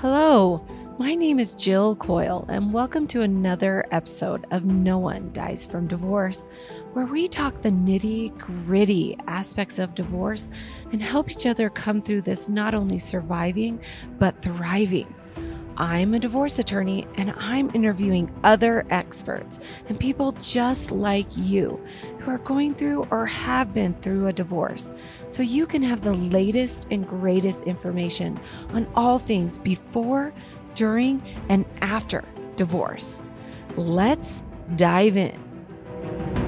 Hello, my name is Jill Coyle, and welcome to another episode of No One Dies from Divorce, where we talk the nitty gritty aspects of divorce and help each other come through this not only surviving, but thriving. I'm a divorce attorney and I'm interviewing other experts and people just like you who are going through or have been through a divorce so you can have the latest and greatest information on all things before, during, and after divorce. Let's dive in.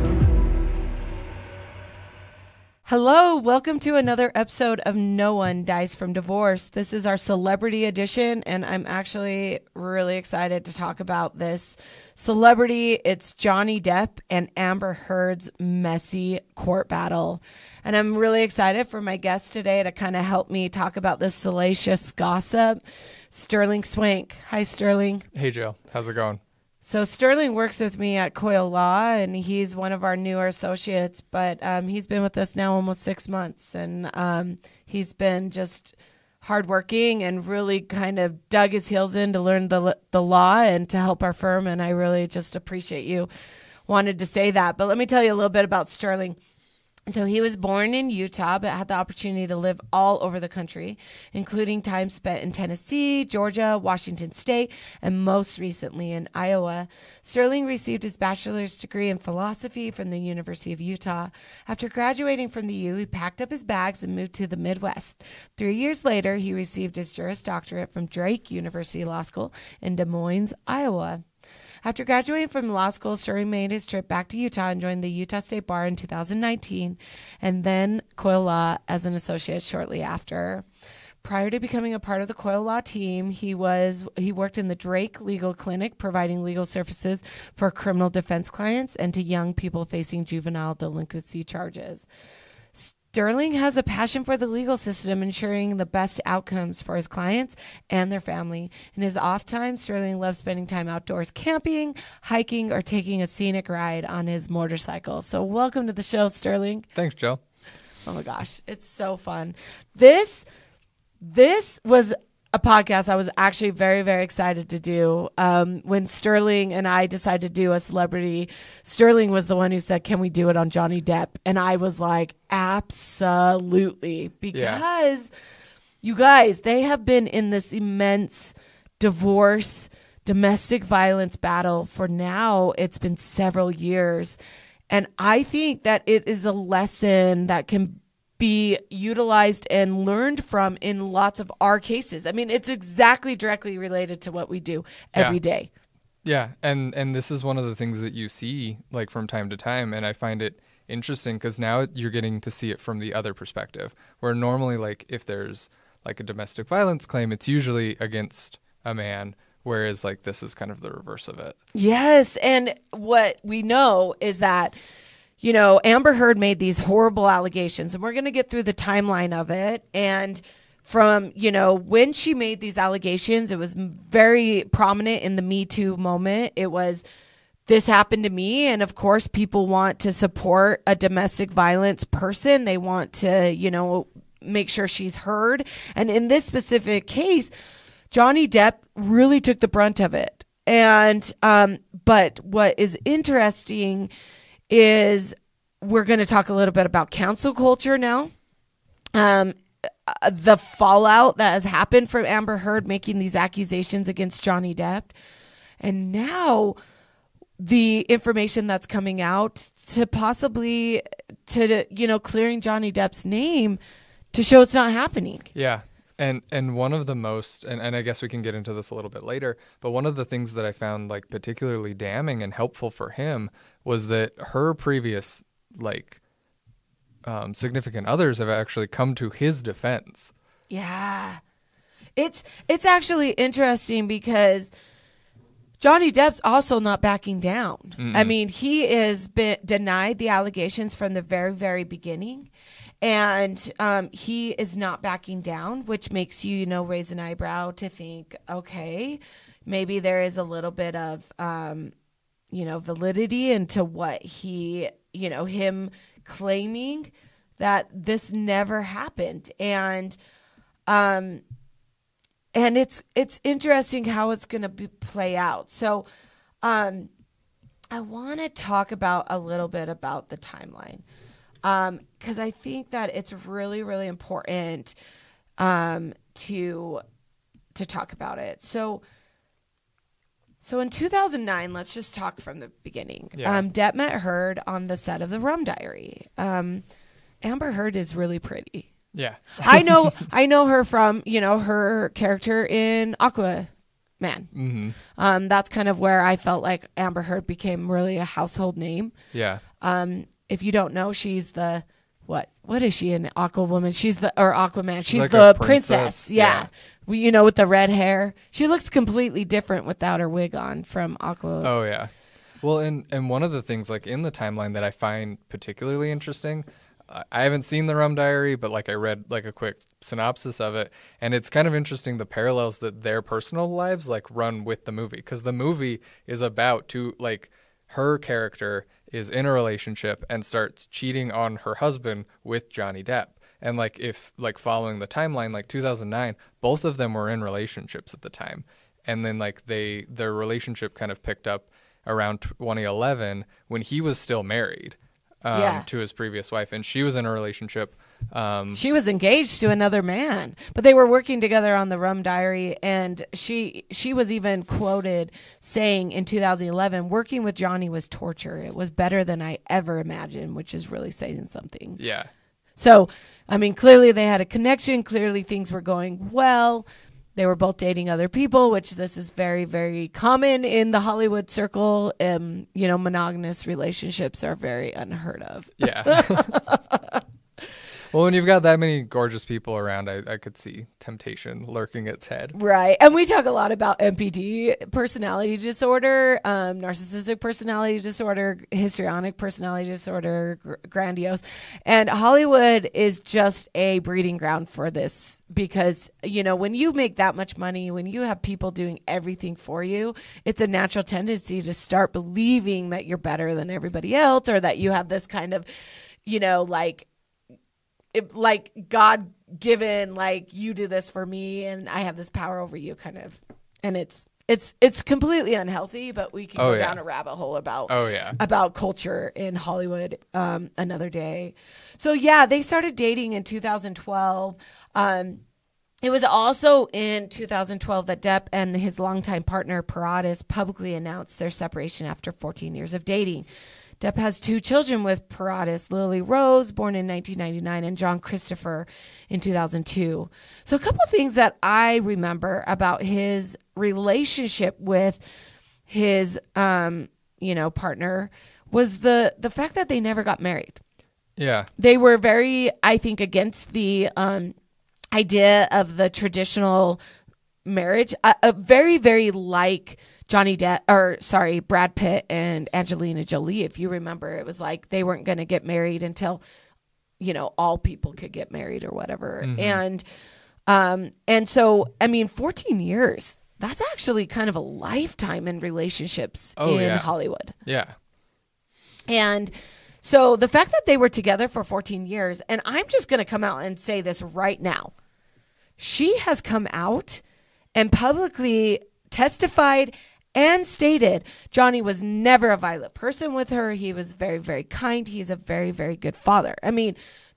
Hello, welcome to another episode of No One Dies from Divorce. This is our celebrity edition, and I'm actually really excited to talk about this celebrity. It's Johnny Depp and Amber Heard's messy court battle. And I'm really excited for my guest today to kind of help me talk about this salacious gossip, Sterling Swank. Hi, Sterling. Hey, Jill. How's it going? So Sterling works with me at Coyle Law, and he's one of our newer associates. But um, he's been with us now almost six months, and um, he's been just hardworking and really kind of dug his heels in to learn the the law and to help our firm. And I really just appreciate you wanted to say that. But let me tell you a little bit about Sterling. So he was born in Utah, but had the opportunity to live all over the country, including time spent in Tennessee, Georgia, Washington State, and most recently in Iowa. Sterling received his bachelor's degree in philosophy from the University of Utah. After graduating from the U, he packed up his bags and moved to the Midwest. Three years later, he received his Juris Doctorate from Drake University Law School in Des Moines, Iowa. After graduating from law school, Sterling made his trip back to Utah and joined the Utah State Bar in 2019, and then Coyle Law as an associate shortly after. Prior to becoming a part of the Coyle Law team, he was he worked in the Drake Legal Clinic, providing legal services for criminal defense clients and to young people facing juvenile delinquency charges. Sterling has a passion for the legal system, ensuring the best outcomes for his clients and their family. In his off time, Sterling loves spending time outdoors camping, hiking, or taking a scenic ride on his motorcycle. So, welcome to the show, Sterling. Thanks, Joe. Oh my gosh, it's so fun. This this was a podcast I was actually very, very excited to do. Um, when Sterling and I decided to do a celebrity, Sterling was the one who said, Can we do it on Johnny Depp? And I was like, Absolutely. Because yeah. you guys, they have been in this immense divorce, domestic violence battle for now, it's been several years. And I think that it is a lesson that can be utilized and learned from in lots of our cases. I mean, it's exactly directly related to what we do every yeah. day. yeah. and and this is one of the things that you see like from time to time and I find it interesting cuz now you're getting to see it from the other perspective. Where normally like if there's like a domestic violence claim, it's usually against a man whereas like this is kind of the reverse of it. Yes, and what we know is that you know, Amber Heard made these horrible allegations, and we're going to get through the timeline of it. And from, you know, when she made these allegations, it was very prominent in the Me Too moment. It was, this happened to me. And of course, people want to support a domestic violence person. They want to, you know, make sure she's heard. And in this specific case, Johnny Depp really took the brunt of it. And, um, but what is interesting is we're going to talk a little bit about cancel culture now. Um, uh, the fallout that has happened from Amber Heard making these accusations against Johnny Depp. And now the information that's coming out to possibly to you know clearing Johnny Depp's name to show it's not happening. Yeah. And and one of the most and, and I guess we can get into this a little bit later, but one of the things that I found like particularly damning and helpful for him was that her previous like um, significant others have actually come to his defense. Yeah. It's it's actually interesting because Johnny Depp's also not backing down. Mm-mm. I mean, he has been denied the allegations from the very very beginning and um, he is not backing down, which makes you, you know, raise an eyebrow to think, okay, maybe there is a little bit of, um, you know, validity into what he, you know, him claiming that this never happened, and um, and it's it's interesting how it's going to play out. So, um, I want to talk about a little bit about the timeline Um because I think that it's really really important um, to to talk about it. So. So in 2009, let's just talk from the beginning. Yeah. Um, Depp met Heard on the set of The Rum Diary. Um, Amber Heard is really pretty. Yeah. I know I know her from, you know, her character in Aquaman. hmm Um, that's kind of where I felt like Amber Heard became really a household name. Yeah. Um, if you don't know, she's the what? What is she in Aquawoman? She's the or Aquaman. She's like the princess. princess, Yeah. yeah. You know, with the red hair. She looks completely different without her wig on from Aqua. Oh yeah. Well, and and one of the things like in the timeline that I find particularly interesting, I haven't seen the Rum Diary, but like I read like a quick synopsis of it, and it's kind of interesting the parallels that their personal lives like run with the movie because the movie is about to like her character is in a relationship and starts cheating on her husband with Johnny Depp. And like if like following the timeline like 2009, both of them were in relationships at the time. And then like they their relationship kind of picked up around 2011 when he was still married um, Yeah. to his previous wife and she was in a relationship um, She was engaged to another man, but they were working together on the Rum Diary, and she she was even quoted saying in 2011, "Working with Johnny was torture. It was better than I ever imagined," which is really saying something. yeah. So, I mean, clearly they had a connection. Clearly things were going well. They were both dating other people, which this is very, very common in the Hollywood circle. Um, you know, monogamous relationships are very unheard of. Yeah. well, when you've got that many gorgeous people around, I, I could see temptation lurking its head. Right. And we talk a lot about NPD, personality disorder, um, narcissistic personality disorder, histrionic personality disorder, gr- grandiose. And Hollywood is just a breeding ground for this because, you know, when you make that much money, when you have people doing everything for you, it's a natural tendency to start believing that you're better than everybody else or that you have this kind of, you know, like, it, like God given, like you do this for me and I have this power over you, kind of. And it's it's it's completely unhealthy, but we can Oh, go yeah. down a rabbit hole about Oh, yeah. about culture in Hollywood um, another day. So yeah, they started dating in 2012. Um, it was also in 2012 that Depp and his longtime partner Paradis publicly announced their separation after 14 years of dating. Depp has two children with Paradis, Lily Rose, born in 1999, and John Christopher in 2002. So, a couple of things that I remember about his relationship with his, um, you know, partner was the the fact that they never got married Yeah. they were very i think against the um idea of the traditional marriage a, a very very like johnny depp or sorry brad pitt and angelina jolie if you remember it was like they weren't going to get married until you know all people could get married or whatever and um and so i mean 14 years that's actually kind of a lifetime in relationships Oh, in yeah. hollywood Yeah. and so the fact that they were together for 14 years, and I'm just going to come out and say this right now. She has come out and publicly testified and stated Johnny was never a violent person with her. He was very, very kind. He's a very, very good father. I mean,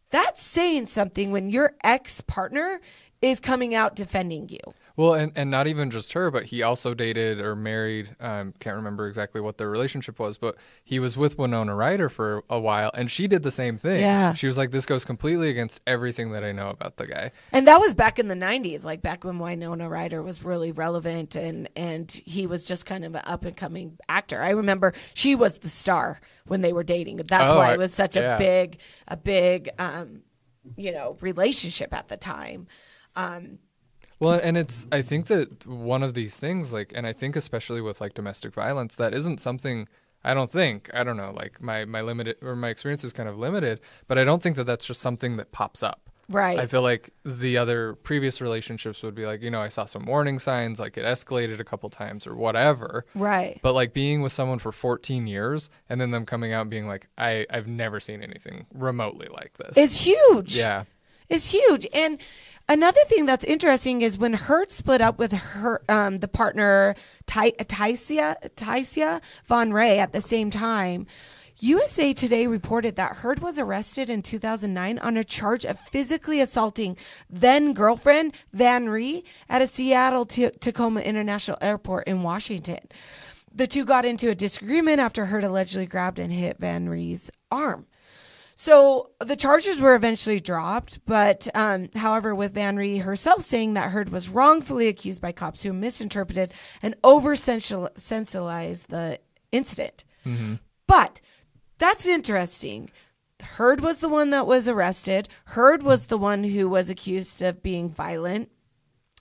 that's saying something when your ex partner is coming out defending you. Well, and, and not even just her, but he also dated or married. Um, can't remember exactly what their relationship was, but he was with Winona Ryder for a while, and she did the same thing. Yeah. she was like, "This goes completely against everything that I know about the guy." And that was back in the 90s, like back when Winona Ryder was really relevant and and he was just kind of an up and coming actor. I remember she was the star when they were dating. That's Oh, why it was such a yeah. big a big um you know, relationship at the time. Um Well, and it's I think that one of these things, like, and I think especially with like domestic violence, that isn't something. I don't think I don't know. Like my my limited or my experience is kind of limited, but I don't think that that's just something that pops up. Right. I feel like the other previous relationships would be like, you know, I saw some warning signs, like it escalated a couple times or whatever. right. But like being with someone for 14 years and then them coming out and being like, I I've never seen anything remotely like this. It's huge. yeah. Is huge. And another thing that's interesting is when Heard split up with her um, the partner Ty- Tycia Tycia Von Ray at the same time. USA Today reported that Heard was arrested in 2009 on a charge of physically assaulting then girlfriend Van Ree at a Seattle Tacoma International Airport in Washington. The two got into a disagreement after Heard allegedly grabbed and hit Van Ree's arm. So the charges were eventually dropped, but um, however, with Van Ree herself saying that Heard was wrongfully accused by cops who misinterpreted and over sensationalized the incident. But that's interesting. Heard was the one that was arrested. Heard was the one who was accused of being violent.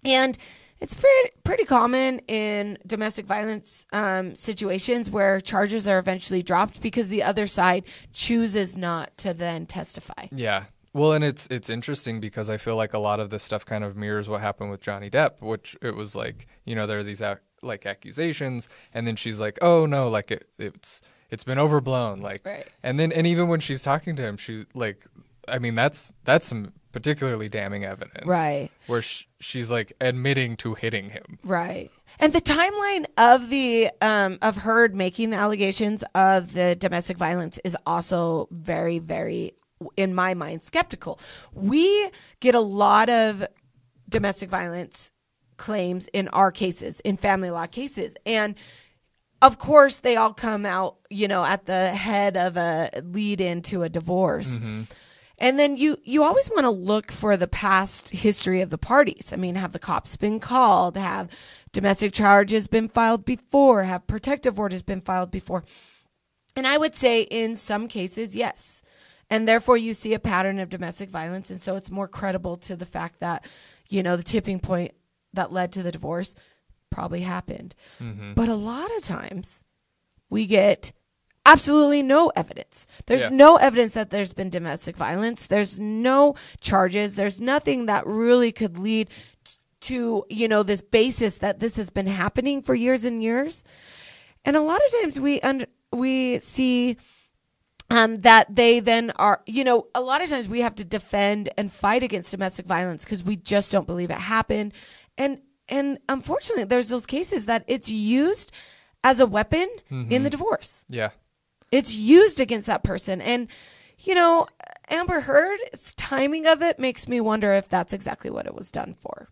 And it's pretty, pretty common in domestic violence um, situations where charges are eventually dropped because the other side chooses not to then testify. Yeah. Well, and it's it's interesting because I feel like a lot of this stuff kind of mirrors what happened with Johnny Depp, which it was like you know there are these ac- like accusations, and then she's like, oh no, like it, it's it's been overblown, like, Right. and then and even when she's talking to him, she like, I mean that's that's some particularly damning evidence, Right. Where sh- she's like admitting to hitting him. Right. And the timeline of the um, of her making the allegations of the domestic violence is also very, very, in my mind, skeptical. We get a lot of domestic violence claims in our cases, in family law cases, and of course they all come out, you know, at the head of a lead into a divorce. And then you you always want to look for the past history of the parties. I mean, have the cops been called? Have domestic charges been filed before? Have protective orders been filed before? And I would say in some cases, yes. And therefore you see a pattern of domestic violence and so it's more credible to the fact that, you know, the tipping point that led to the divorce probably happened. Mm-hmm. But a lot of times we get absolutely no evidence. There's Yeah. no evidence that there's been domestic violence. There's no charges. There's nothing that really could lead to, you know, this basis that this has been happening for years and years. And a lot of times we under, we see um, that they then are, you know, a lot of times we have to defend and fight against domestic violence because we just don't believe it happened. And and unfortunately, there's those cases that it's used as a weapon in the divorce. Yeah. It's used against that person, and you know, Amber Heard's timing of it makes me wonder if that's exactly what it was done for.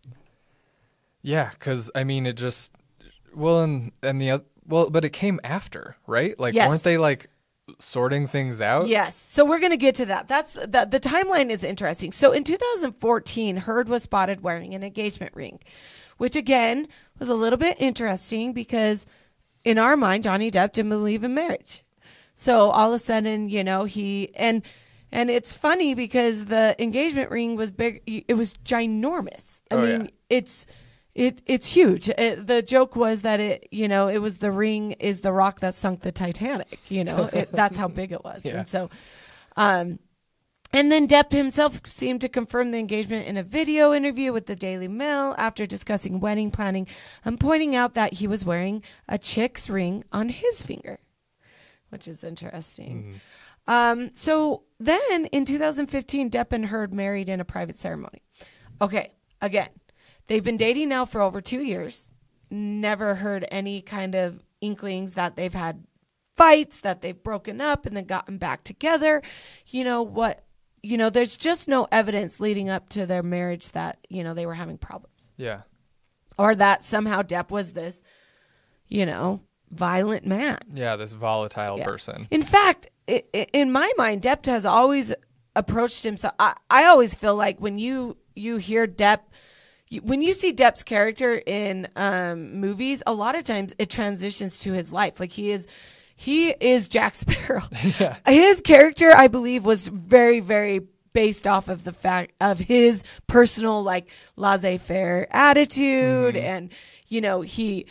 Yeah, because I mean, it just well, and and the oth- well, but it came after, right? Like, Yes. weren't they like sorting things out? Yes. So we're going to get to that. That's the, the timeline is interesting. So in 2014, Heard was spotted wearing an engagement ring, which again was a little bit interesting because in our mind, Johnny Depp didn't believe in marriage. So all of a sudden, you know, he and and it's funny because the engagement ring was big. It was ginormous. I Oh, mean, yeah. it's it it's huge. It, the joke was that it you know it was the ring is the rock that sunk the Titanic. You know, it, that's how big it was. Yeah. And so, um, and then Depp himself seemed to confirm the engagement in a video interview with the Daily Mail after discussing wedding planning and pointing out that he was wearing a chick's ring on his finger, which is interesting. Um, so then in 2015, Depp and Heard married in a private ceremony. Okay, again, they've been dating now for over two years. Never heard any kind of inklings that they've had fights, that they've broken up and then gotten back together. You know what? You know, there's just no evidence leading up to their marriage that, you know, they were having problems Yeah. or that somehow Depp was this, you know, violent man. Yeah, this volatile Yeah. person. In fact, in my mind, Depp has always approached himself. I, I always feel like when you you hear Depp, you, when you see Depp's character in um, movies, a lot of times it transitions to his life. Like he is. He is Jack Sparrow. His character, I believe, was very, very based off of the fact of his personal like laissez-faire attitude, and you know he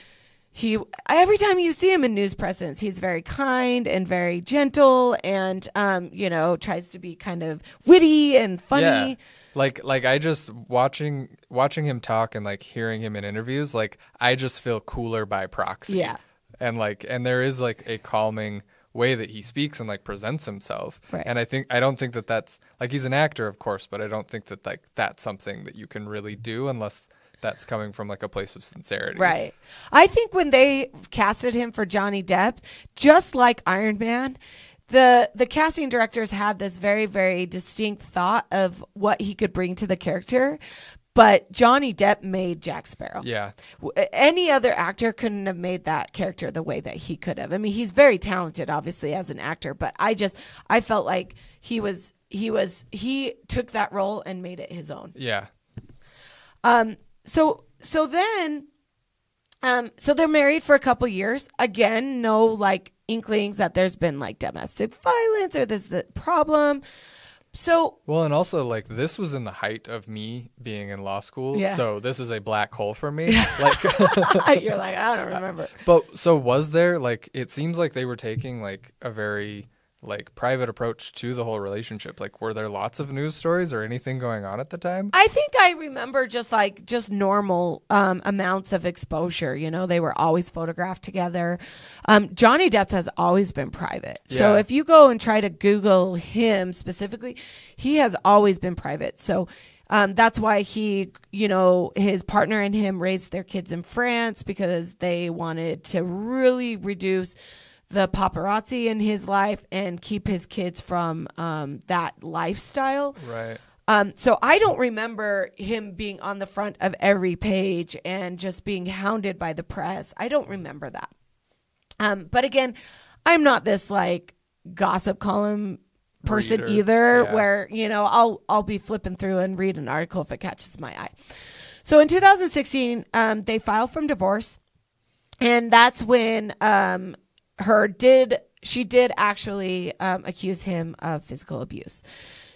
he every time you see him in news presence he's very kind and very gentle and um you know tries to be kind of witty and funny Yeah. Like like I just watching watching him talk and like hearing him in interviews, like I just feel cooler by proxy. Yeah. And like and there is like a calming way that he speaks and like presents himself. Right. And I think I don't think that that's like he's an actor, of course, but I don't think that like that's something that you can really do unless that's coming from like a place of sincerity. Right. I think when they casted him for Johnny Depp, just like Iron Man, the the casting directors had this very very distinct thought of what he could bring to the character. But Johnny Depp made Jack Sparrow. Yeah. Any other actor couldn't have made that character the way that he could have. I mean, he's very talented, obviously, as an actor, but I just I felt like he was he was he took that role and made it his own. Yeah. Um, so so then, um, so they're married for a couple years. Again, no like inklings that there's been like domestic violence or this the problem. So Well, and also like this was in the height of me being in law school, Yeah. so this is a black hole for me. like you're like, I don't remember. But so was there like it seems like they were taking like a very like private approach to the whole relationship. Like were there lots of news stories or anything going on at the time? I think I remember just like just normal um, amounts of exposure. You know, they were always photographed together. Um, Johnny Depp has always been private. So if you go and try to Google him specifically, he has always been private. So um, that's why he, you know, his partner and him raised their kids in France because they wanted to really reduce the paparazzi in his life and keep his kids from um, that lifestyle. Right. Um, so I don't remember him being on the front of every page and just being hounded by the press. I don't remember that. Um, but again, I'm not this like gossip column person Reader, either, yeah. where you know I'll I'll be flipping through and read an article if it catches my eye. So in 2016, um, they filed from divorce, and that's when um, her did she did actually um, accuse him of physical abuse.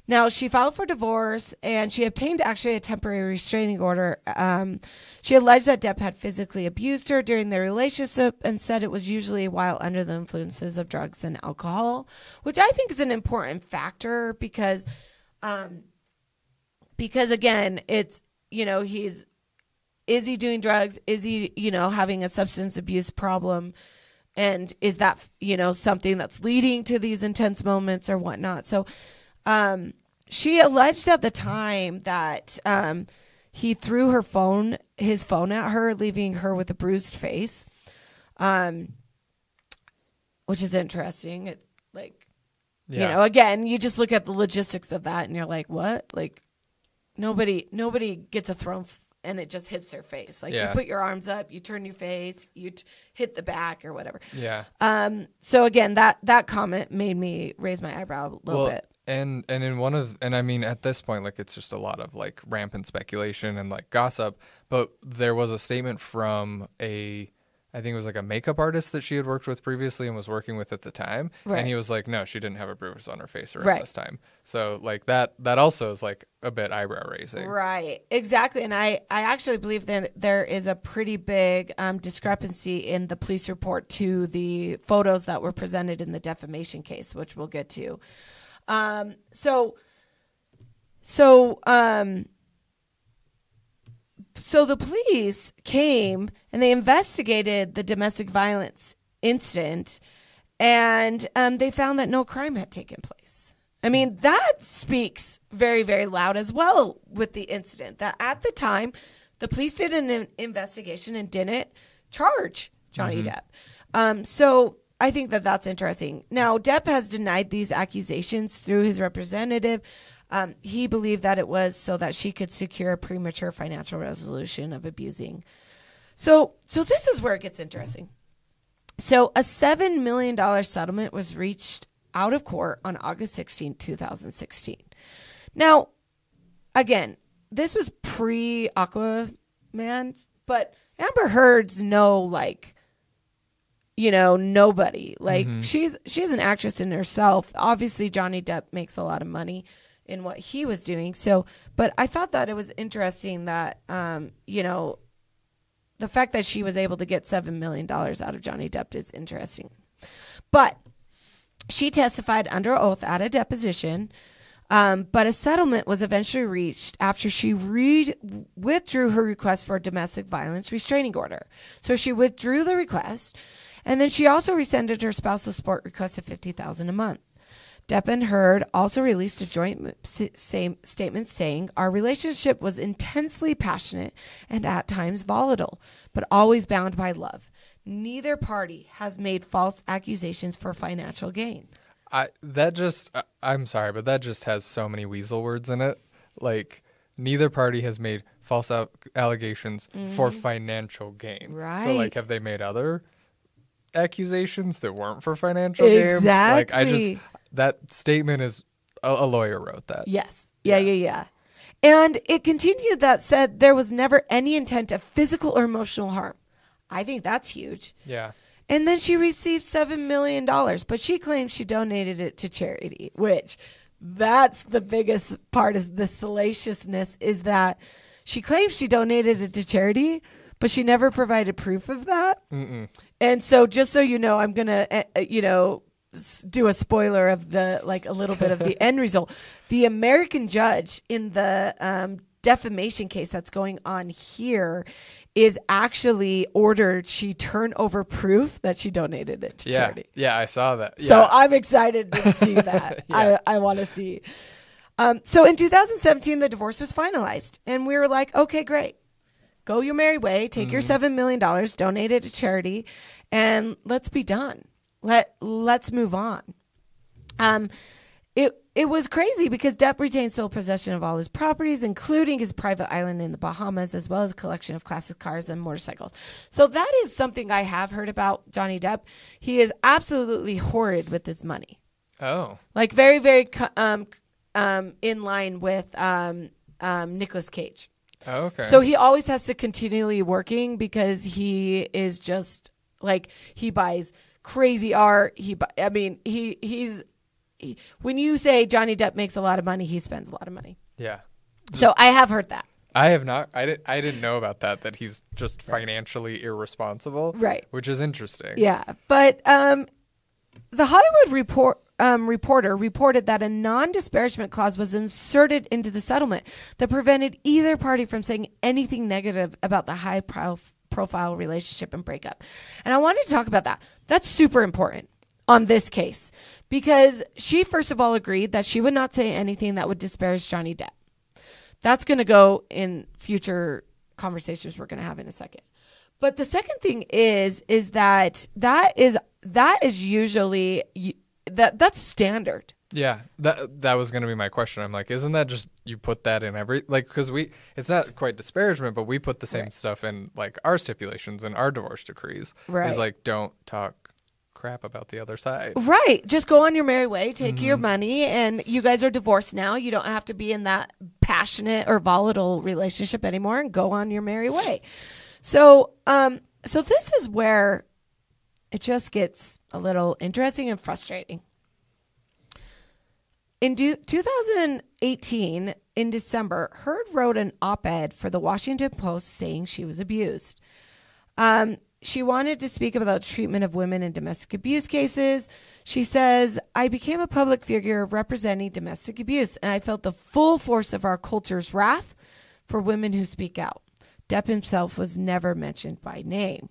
Now she filed for divorce and she obtained actually a temporary restraining order. Um, she alleged that Depp had physically abused her during their relationship and said it was usually while under the influences of drugs and alcohol, which I think is an important factor because, um, because again, it's you know he's is he doing drugs? Is he you know having a substance abuse problem? And is that you know something that's leading to these intense moments or whatnot? So um she alleged at the time that um he threw her phone his phone at her leaving her with a bruised face. Um which is interesting. It like Yeah. you know again you just look at the logistics of that and you're like what? Like nobody nobody gets a thrown and it just hits their face like Yeah. you put your arms up you turn your face you t- hit the back or whatever yeah. um so again that that comment made me raise my eyebrow a little well, bit and and in one of and I mean at this point like it's just a lot of like rampant speculation and like gossip, but there was a statement from a I think it was like a makeup artist that she had worked with previously and was working with at the time, Right. and he was like, no, she didn't have a bruise on her face around Right. this time. So like that that also is like a bit eyebrow raising. Right, exactly. And I, I actually believe that there is a pretty big um, discrepancy in the police report to the photos that were presented in the defamation case, which we'll get to. Um, so, so, um, so the police came and they investigated the domestic violence incident, and um, they found that no crime had taken place. I mean, that speaks very, very loud as well with the incident. That at the time, the police did an investigation and didn't charge Johnny Depp. Um, so I think that that's interesting. Now, Depp has denied these accusations through his representative. Um, he believed that it was so that she could secure a premature financial resolution of abusing. So, so this is where it gets interesting. So, a $7 million settlement was reached out of court on August 16, 2016. Now, again, this was pre Aquaman, but Amber Heard's no like, you know, nobody. Like she's she's an actress in herself. Obviously, Johnny Depp makes a lot of money in what he was doing. So, but I thought that it was interesting that, um, you know, the fact that she was able to get seven million dollars out of Johnny Depp is interesting. But she testified under oath at a deposition. Um, but a settlement was eventually reached after she re- withdrew her request for a domestic violence restraining order. So she withdrew the request, And then she also rescinded her spousal support request of 50000 a month. Depp and Heard also released a joint statement saying, Our relationship was intensely passionate and at times volatile, but always bound by love. Neither party has made false accusations for financial gain. I that just I, I'm sorry, but that just has so many weasel words in it. Like neither party has made false al- allegations for financial gain. Right. So Mm-hmm. Like have they made other accusations that weren't for financial gain? Like I just that statement is a, a lawyer wrote that. Yes. Yeah, yeah, yeah. And it continued that said there was never any intent of physical or emotional harm. I think that's huge. Yeah. And then she received $7 million, but she claims she donated it to charity, which that's the biggest part of the salaciousness is that she claims she donated it to charity, but she never provided proof of that. Mm-mm. And so, just so you know, I'm gonna, uh, uh, you know, do a spoiler of the like a little bit of the end result. The American judge in the um, defamation case that's going on here is actually ordered she turn over proof that she donated it to Yeah. charity. Yeah, I saw that. So I'm excited to see that. Yeah. I, I want to see. Um, so in 2017, the divorce was finalized, and we were like, okay, great. Go your merry way. Take your $7 million, donate it to charity, and let's be done. Let, let's move on. Um, it it was crazy because Depp retained sole possession of all his properties, including his private island in the Bahamas, as well as a collection of classic cars and motorcycles. So that is something I have heard about Johnny Depp. He is absolutely horrid with his money, oh. like very very um um in line with um um Nicolas Cage. Oh, okay. So he always has to continually working because he is just like he buys crazy art. He, I mean, he he's he, when you say Johnny Depp makes a lot of money, he spends a lot of money. yeah. So I have heard that. I have not. I didn't. I didn't know about that. That he's just financially irresponsible. Right. Which is interesting. Yeah, but um, the Hollywood report. Um, reporter reported that a non-disparagement clause was inserted into the settlement that prevented either party from saying anything negative about the high pro- profile relationship and breakup. And I wanted to talk about that. That's super important on this case because she first of all agreed that she would not say anything that would disparage Johnny Depp. That's going to go in future conversations we're going to have in a second. But the second thing is is that that is that is usually that that's standard. Yeah, that that was going to be my question. I'm like, isn't that just you put that in every like because we it's not quite disparagement, but we put the same Right. stuff in like our stipulations and our divorce decrees. Right. Is like don't talk crap about the other side. Right. Just go on your merry way, take your money, and you guys are divorced now. You don't have to be in that passionate or volatile relationship anymore and go on your merry way. So, um, so this is where it just gets a little interesting and frustrating. In du- 2018, in December, Heard wrote an op ed for the Washington Post saying she was abused. Um, she wanted to speak about treatment of women in domestic abuse cases. She says, I became a public figure representing domestic abuse, and I felt the full force of our culture's wrath for women who speak out. Depp himself was never mentioned by name.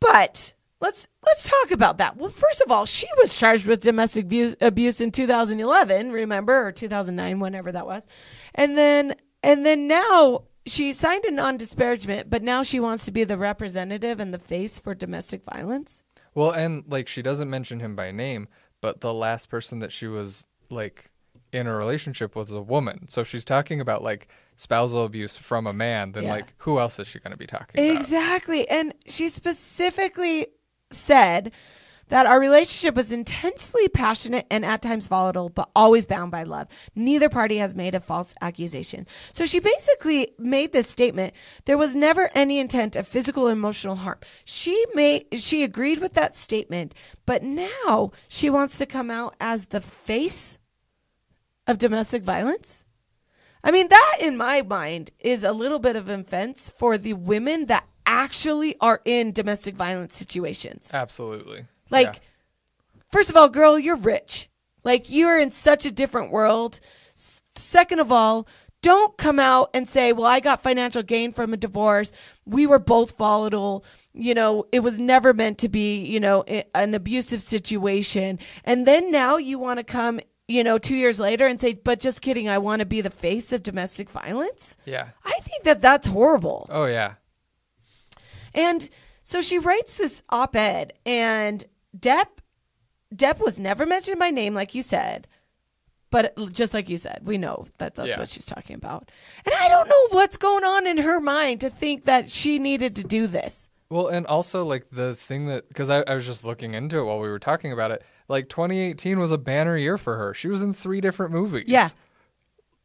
But let's let's talk about that. Well, first of all, she was charged with domestic abuse, abuse in 2011, remember, or 2009, whenever that was, and then and then now she signed a non-disparagement, but now she wants to be the representative and the face for domestic violence. Well, and like she doesn't mention him by name, but the last person that she was like in a relationship was a woman. So she's talking about like spousal abuse from a man. Then Yeah. like who else is she going to be talking about? Exactly. And she specifically said that our relationship was intensely passionate and at times volatile, but always bound by love. Neither party has made a false accusation. So she basically made this statement. There was never any intent of physical or emotional harm. She made, she agreed with that statement, but now she wants to come out as the face of domestic violence. I mean, that in my mind is a little bit of offense for the women that actually are in domestic violence situations. Absolutely. Like, Yeah. first of all, girl, you're rich. Like, you're in such a different world. S- Second of all, don't come out and say, well, I got financial gain from a divorce. We were both volatile. you know, it was never meant to be, you know, i- an abusive situation. And then now you want to come, you know, two years later and say, but just kidding, I want to be the face of domestic violence. Yeah. I think that that's horrible. Oh yeah. And so she writes this op-ed, and Depp, Depp was never mentioned by name, like you said. But just like you said, we know that that's Yeah. what she's talking about. And I don't know what's going on in her mind to think that she needed to do this. Well, and also like the thing that because I, I was just looking into it while we were talking about it. Like 2018 was a banner year for her. She was in three different movies. Yeah.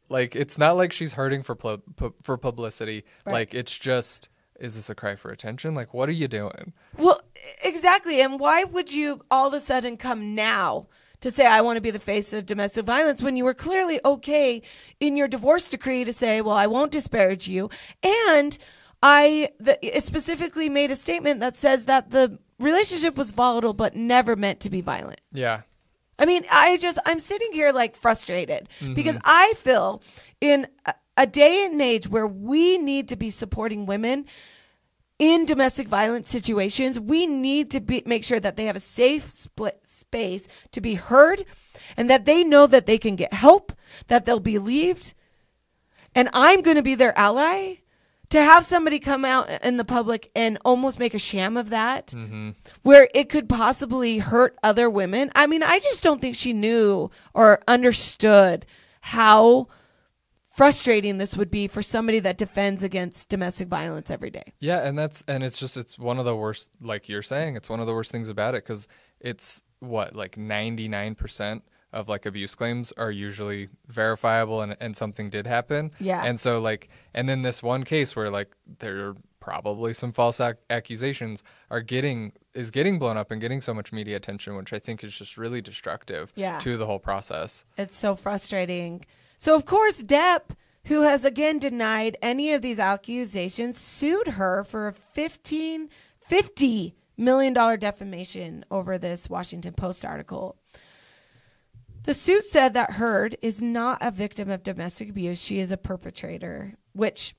Like it's not like she's hurting for pl- pu- for publicity. Right. Like it's just is this a cry for attention? Like what are you doing? Well, exactly. And why would you all of a sudden come now to say, I want to be the face of domestic violence when you were clearly okay in your divorce decree to say, well, I won't disparage you. And I, the, it specifically made a statement that says that the relationship was volatile but never meant to be violent. Yeah. I mean, I just I'm sitting here like frustrated mm-hmm. because I feel in uh, a, day and age where we need to be supporting women in domestic violence situations, we need to be make sure that they have a safe split space to be heard and that they know that they can get help, that they'll be believed. And I'm going to be their ally. To have somebody come out in the public and almost make a sham of that, mm-hmm. where it could possibly hurt other women. I mean, I just don't think she knew or understood how frustrating this would be for somebody that defends against domestic violence every day. Yeah, and that's and it's just it's one of the worst like you're saying, it's one of the worst things about it cuz it's what like 99% of like abuse claims are usually verifiable and and something did happen. Yeah. And so like and then this one case where like there are probably some false ac- accusations are getting is getting blown up and getting so much media attention which I think is just really destructive Yeah. to the whole process. It's so frustrating. So, of course, Depp, who has again denied any of these accusations, sued her for a 15, $50 million defamation over this Washington Post article. The suit said that Heard is not a victim of domestic abuse. She is a perpetrator, which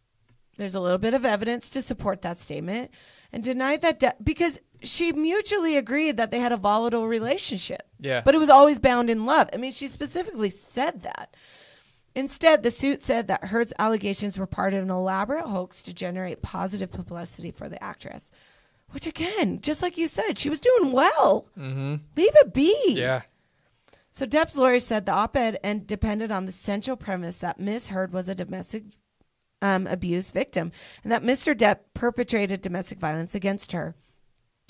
there's a little bit of evidence to support that statement, and denied that De- because she mutually agreed that they had a volatile relationship. Yeah. But it was always bound in love. I mean, she specifically said that. Instead, the suit said that Heard's allegations were part of an elaborate hoax to generate positive publicity for the actress. Which, again, just like you said, she was doing well. Mm-hmm. Leave it be. Yeah. So Depp's lawyer said the op-ed and depended on the central premise that Miss Heard was a domestic um, abuse victim and that Mr. Depp perpetrated domestic violence against her.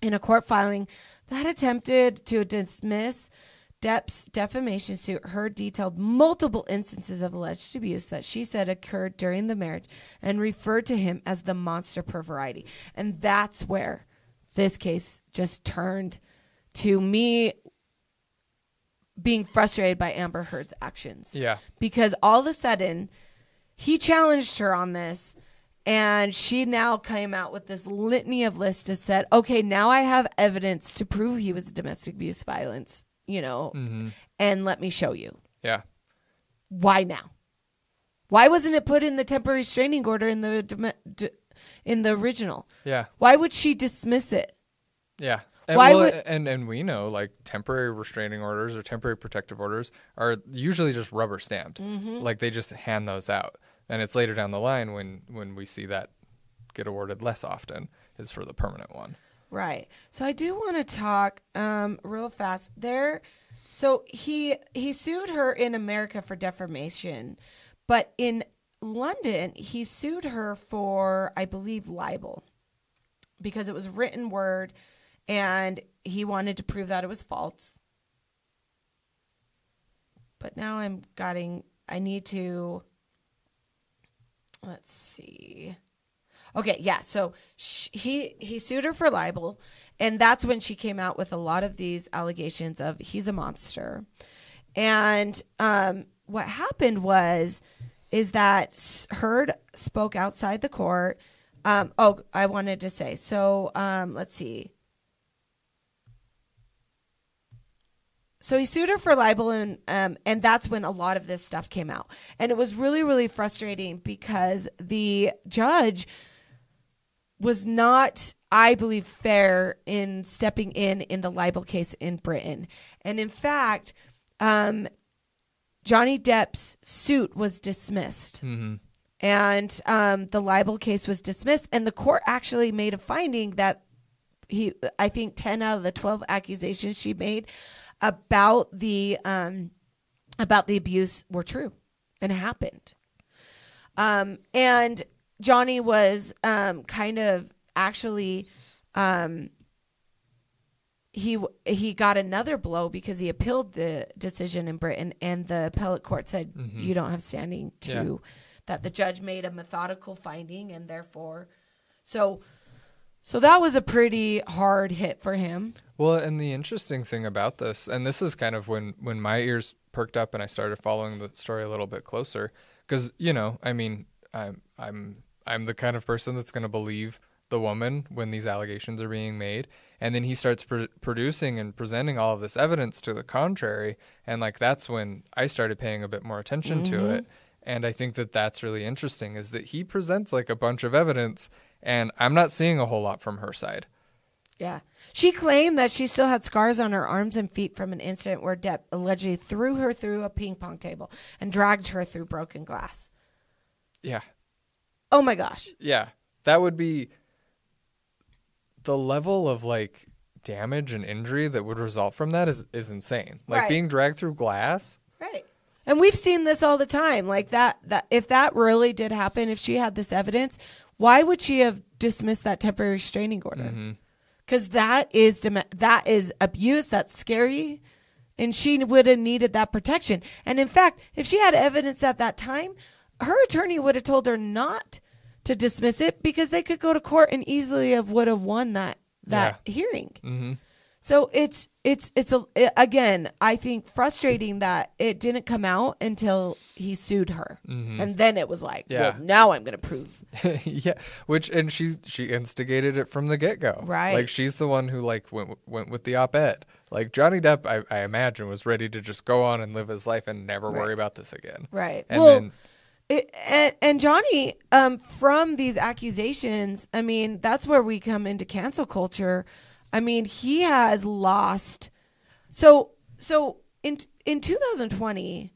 In a court filing that attempted to dismiss Depp's defamation suit, Heard detailed multiple instances of alleged abuse that she said occurred during the marriage and referred to him as the monster per Variety. And that's where this case just turned to me being frustrated by Amber Heard's actions. Yeah. Because all of a sudden, he challenged her on this, and she now came out with this litany of lists that said, okay, now I have evidence to prove he was a domestic abuse violence, you know, and let me show you. Yeah. Why now? Why wasn't it put in the temporary restraining order in the in the original? Yeah. Why would she dismiss it? Yeah. And, Why well, would- and and we know like temporary restraining orders or temporary protective orders are usually just rubber stamped. Mm-hmm. Like they just hand those out, and it's later down the line when when we see that get awarded less often is for the permanent one. Right. So I do want to talk um, real fast. There, so he he sued her in America for defamation, but in London he sued her for I believe libel because it was written word, and he wanted to prove that it was false. But now I'm getting. I need to. Let's see. Okay, yeah. So sh- he he sued her for libel, and that's when she came out with a lot of these allegations of he's a monster. And um, what happened was, is that Heard spoke outside the court. Um, oh, I wanted to say so. Um, let's see. So he sued her for libel, and um, and that's when a lot of this stuff came out, and it was really really frustrating because the judge was not I believe, fair in stepping in in the libel case in Britain. And in fact, um, Johnny Depp's suit was dismissed. Mm-hmm. And um, the libel case was dismissed. And the court actually made a finding that he, I think 10 out of the 12 accusations she made about the, um, about the abuse were true and happened. Um, and Johnny was um, kind of actually um, he he got another blow because he appealed the decision in Britain, and the appellate court said Mhm. you don't have standing to Yeah. that the judge made a methodical finding, and therefore, so so that was a pretty hard hit for him. Well, and the interesting thing about this, and this is kind of when when my ears perked up and I started following the story a little bit closer, because you know, I mean, I'm I'm I'm the kind of person that's going to believe the woman when these allegations are being made, and then he starts pr- producing and presenting all of this evidence to the contrary, and like that's when I started paying a bit more attention to Mhm. it. And I think that that's really interesting is that he presents like a bunch of evidence, and I'm not seeing a whole lot from her side. Yeah. She claimed that she still had scars on her arms and feet from an incident where Depp allegedly threw her through a ping pong table and dragged her through broken glass. Yeah, Oh my gosh. Yeah, that would be the level of like damage and injury that would result from that is is insane. Like Right. being dragged through glass. Right. And we've seen this all the time. Like that that if that really did happen, if she had this evidence, why would she have dismissed that temporary restraining order? Mhm. Cuz that is that is abuse, that's scary. And she would have needed that protection. And in fact, if she had evidence at that time, her attorney would have told her not to dismiss it because they could go to court and easily have would have won that that hearing. Mm-hmm. So it's it's it's a it- again, I think frustrating that it didn't come out until he sued her, and then it was like, Mm-hmm. Yeah. well, now I'm going to prove. yeah, which and she she instigated it from the get go. Right. Like she's the one who like went went with the op ed. Like Johnny Depp, I, I imagine was ready to just go on and live his life and never Right. worry about this again. Right. And well, then it, and, and Johnny, um, from these accusations, I mean, that's where we come into cancel culture. I mean, he has lost. So, so in in 2020,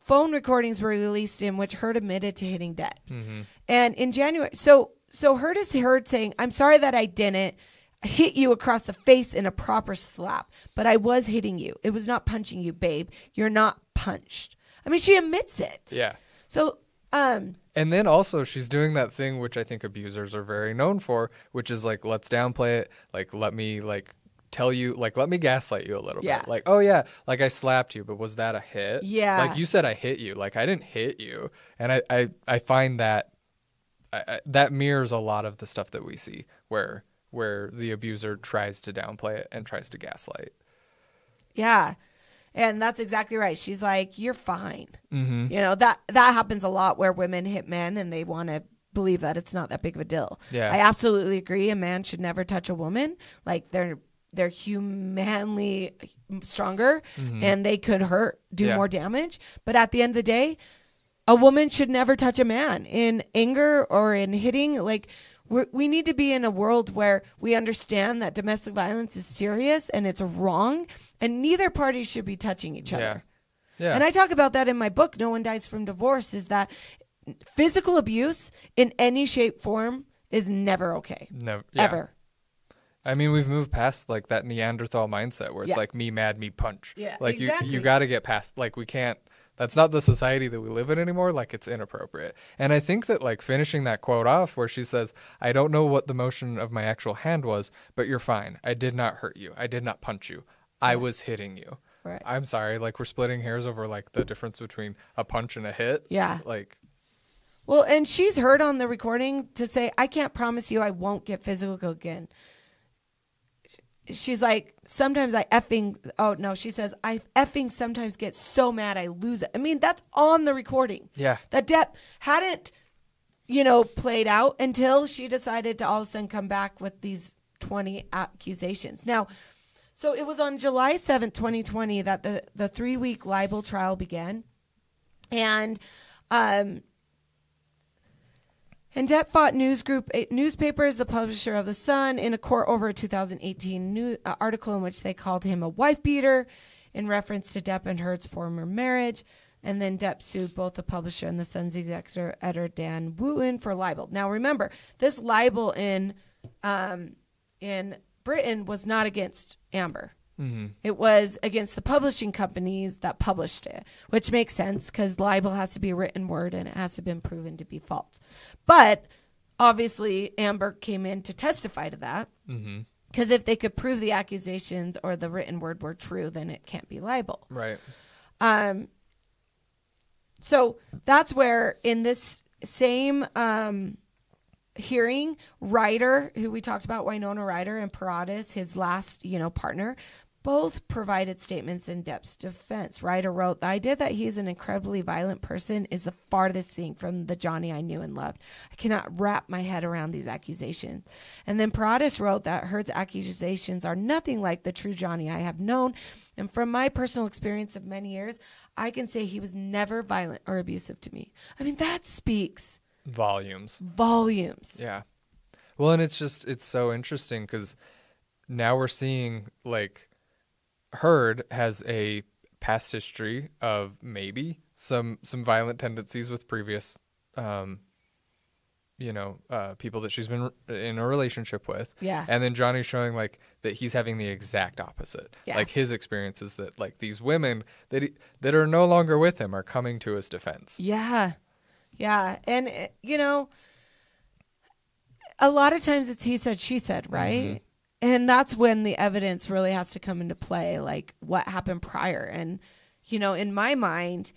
phone recordings were released in which Heard admitted to hitting Depp. Mm-hmm. And in January, so so Heard is heard saying, "I'm sorry that I didn't hit you across the face in a proper slap, but I was hitting you. It was not punching you, babe. You're not punched." I mean, she admits it. yeah. So, um, And then also she's doing that thing which I think abusers are very known for, which is like let's downplay it, like let me like tell you like let me gaslight you a little Yeah. bit. Like, oh yeah, like I slapped you, but was that a hit? Yeah. Like you said I hit you. Like I didn't hit you. And I I, I find that I, I, that mirrors a lot of the stuff that we see where where the abuser tries to downplay it and tries to gaslight. yeah. And that's exactly right. She's like, "You're fine." Mm-hmm. You know that that happens a lot where women hit men and they want to believe that it's not that big of a deal. Yeah. I absolutely agree. A man should never touch a woman. Like they're they're humanly stronger and they could hurt, do Yeah. more damage. But at the end of the day, a woman should never touch a man in anger or in hitting. Like we're, we need to be in a world where we understand that domestic violence is serious and it's wrong, and neither party should be touching each other. Yeah. Yeah. And I talk about that in my book, No One Dies from Divorce, is that physical abuse in any shape, form is never okay. Never, yeah. Ever. I mean, we've moved past like that Neanderthal mindset where it's Yeah. like me mad, me punch. Yeah, like you you got to get past. Like we can't. That's not the society that we live in anymore. Like it's inappropriate. And I think that like finishing that quote off where she says, "I don't know what the motion of my actual hand was, but you're fine. I did not hurt you. I did not punch you. I was hitting you." Right. I'm sorry. Like we're splitting hairs over like the difference between a punch and a hit. Yeah. Like Well, and she's heard on the recording to say, I can't promise you I won't get physical again. She's like, sometimes I effing, oh no, she says, I effing sometimes get so mad I lose it. I mean, that's on the recording. yeah. That Depp hadn't, you know, played out until she decided to all of a sudden come back with these 20 accusations. Now, so it was on July 7th, 2020, that the, the three week libel trial began. And, um, And Depp fought news group eh, newspapers, the publisher of the Sun, in a court over a 2018 new, uh, article in which they called him a wife beater, in reference to Depp and Heard's former marriage. And then Depp sued both the publisher and the Sun's executive editor Dan Wootton for libel. Now remember, this libel in um, in Britain was not against Amber. Mm-hmm. It was against the publishing companies that published it, which makes sense because libel has to be a written word and it has to have been proven to be false. But obviously, Amber came in to testify to that Mm-hmm. because if they could prove the accusations or the written word were true, then it can't be libel. Right. Um, so that's where in this same um, hearing, Ryder, who we talked about, Winona Ryder and Paradis, his last, you know, partner, both provided statements in Depp's defense. Ryder wrote, The idea that he is an incredibly violent person is the farthest thing from the Johnny I knew and loved. I cannot wrap my head around these accusations. And then Paradis wrote that Heard's accusations are nothing like the true Johnny I have known. And from my personal experience of many years, I can say he was never violent or abusive to me. I mean, that speaks Volumes. volumes. Yeah. Well, and it's just it's so interesting because now we're seeing like Heard has a past history of maybe some some violent tendencies with previous, um, you know, uh, people that she's been in a relationship with. Yeah. And then Johnny's showing like that he's having the exact opposite. Yeah. Like his experience is that like these women that he, that are no longer with him are coming to his defense. Yeah. Yeah. And, uh, you know, a lot of times it's he said, she said, right? And that's when the evidence really has to come into play, like what happened prior. And, you know, in my mind,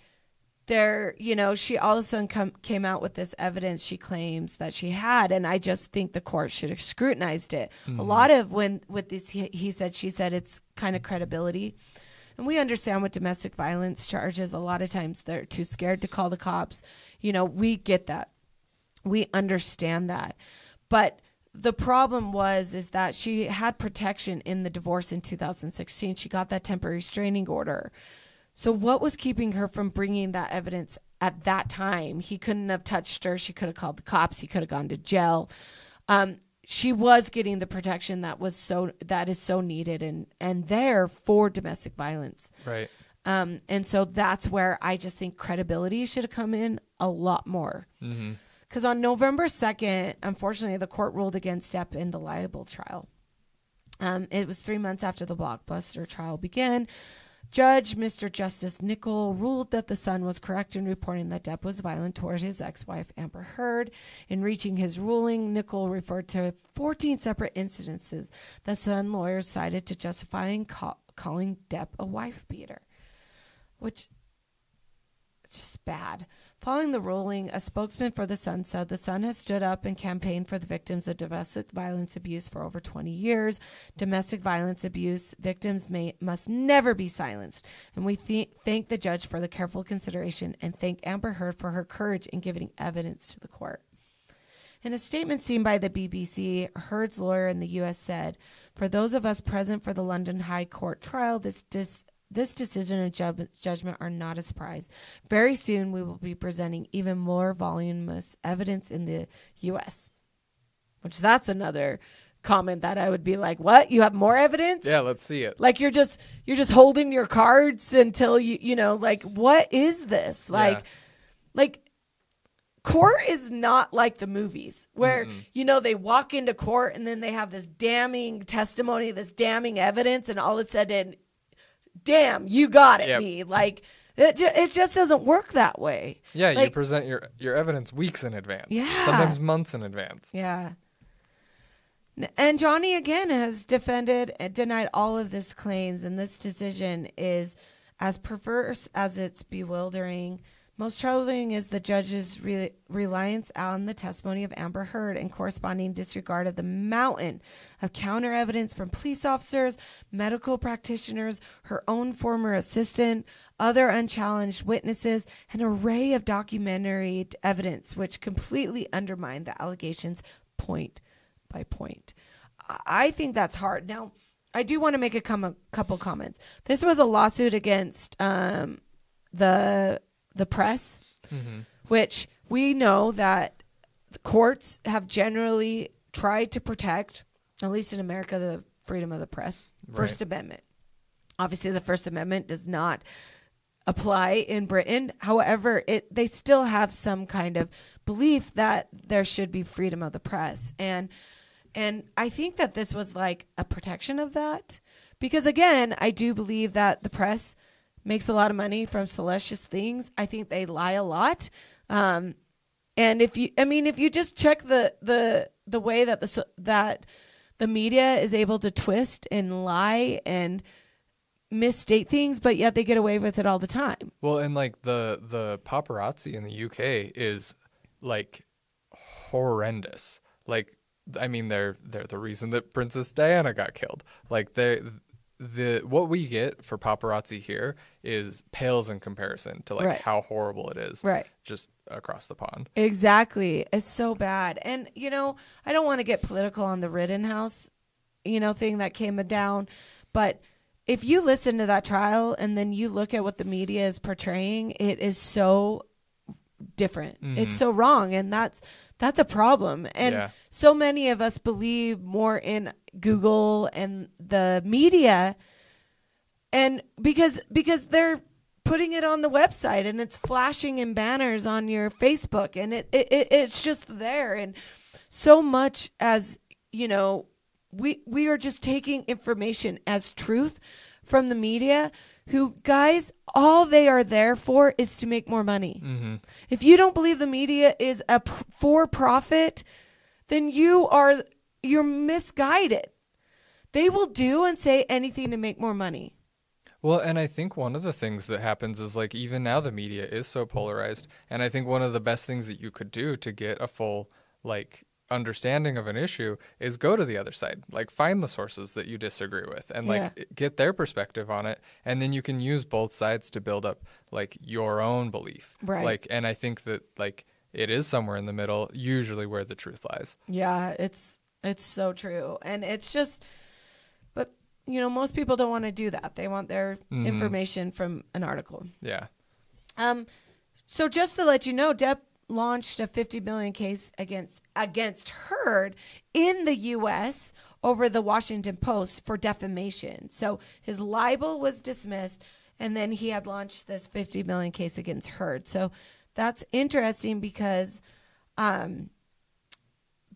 there, you know, she all of a sudden come, came out with this evidence she claims that she had, and I just think the court should have scrutinized it. A hmm. lot of when with this, he, he said, she said, it's kind of credibility. And we understand with domestic violence charges, a lot of times they're too scared to call the cops. You know, we get that. We understand that. But the problem was is that she had protection in the divorce in 2016. She got that temporary restraining order. So what was keeping her from bringing that evidence at that time? He couldn't have touched her. She could have called the cops. He could have gone to jail. Um, she was getting the protection that was so that is so needed and and there for domestic violence. Right. Um, and so that's where I just think credibility should have come in a lot more. Mm-hmm. Because on November 2nd, unfortunately, the court ruled against Depp in the libel trial. Um, it was three months after the blockbuster trial began. Judge Mr. Justice Nicol ruled that the Sun was correct in reporting that Depp was violent toward his ex wife, Amber Heard. In reaching his ruling, Nicol referred to 14 separate incidences the Sun lawyers cited to justifying ca- calling Depp a wife beater, which it's just bad. Following the ruling, a spokesman for the Sun said the Sun has stood up and campaigned for the victims of domestic violence abuse for over 20 years. Domestic violence abuse victims may must never be silenced, and we th- thank the judge for the careful consideration and thank Amber Heard for her courage in giving evidence to the court. In a statement seen by the BBC, Heard's lawyer in the U.S. said, "For those of us present for the London High Court trial, this dis- this decision and ju- judgment are not a surprise. Very soon, we will be presenting even more voluminous evidence in the U.S." Which that's another comment that I would be like, "What? You have more evidence?" Yeah. Let's see it. like you're just you're just holding your cards until you you know like what is this like Yeah. like court is not like the movies where you know they walk into court and then they have this damning testimony this damning evidence and all of a sudden damn you got it Yep. me like it, ju- it just doesn't work that way Yeah, you present your your evidence weeks in advance. Yeah. Sometimes months in advance. Yeah. And Johnny again has defended and denied all of this claims, and this decision is as perverse as it's bewildering. Most troubling is the judge's re- reliance on the testimony of Amber Heard and corresponding disregard of the mountain of counter evidence from police officers, medical practitioners, her own former assistant, other unchallenged witnesses, an array of documentary evidence which completely undermined the allegations point by point. I- think that's hard. Now, I do want to make a com- couple comments. This was a lawsuit against um, the the press, mm-hmm. which we know that the courts have generally tried to protect, at least in America, the freedom of the press, First Amendment. Obviously, the First Amendment does not apply in Britain. However, it they still have some kind of belief that there should be freedom of the press, and and I think that this was like a protection of that because again, I do believe that the press makes a lot of money from salacious things. I think they lie a lot. Um, and if you, I mean, if you just check the the the way that the that the media is able to twist and lie and misstate things, but yet they get away with it all the time. Well, and like the the paparazzi in the UK is like horrendous. Like I mean they're they're the reason that Princess Diana got killed. Like they the what we get for paparazzi here is pales in comparison to like Right. how horrible it is Right. just across the pond. Exactly. It's so bad. And, you know, I don't want to get political on the Rittenhouse, you know, thing that came down. But if you listen to that trial and then you look at what the media is portraying, it is so different. It's mm-hmm. so wrong. And that's that's a problem. And Yeah. so many of us believe more in Google and the media and because because they're putting it on the website and it's flashing in banners on your Facebook and it, it, it it's just there and so much as you know we we are just taking information as truth from the media who guys all they are there for is to make more money. Mm-hmm. If you don't believe the media is a p- for profit, then you are you're misguided. They will do and say anything to make more money. Well, and I think one of the things that happens is like even now the media is so polarized, and I think one of the best things that you could do to get a full like understanding of an issue is go to the other side. Like find the sources that you disagree with and like Yeah. get their perspective on it and then you can use both sides to build up like your own belief. Right. Like and I think that like it is somewhere in the middle usually where the truth lies. Yeah, it's it's so true. And it's just but you know, most people don't want to do that. They want their information from an article. Yeah. Um so just to let you know, Depp launched a 50 million case against against Heard in the US over the Washington Post for defamation. So his libel was dismissed and then he had launched this 50 million case against Heard. So that's interesting because um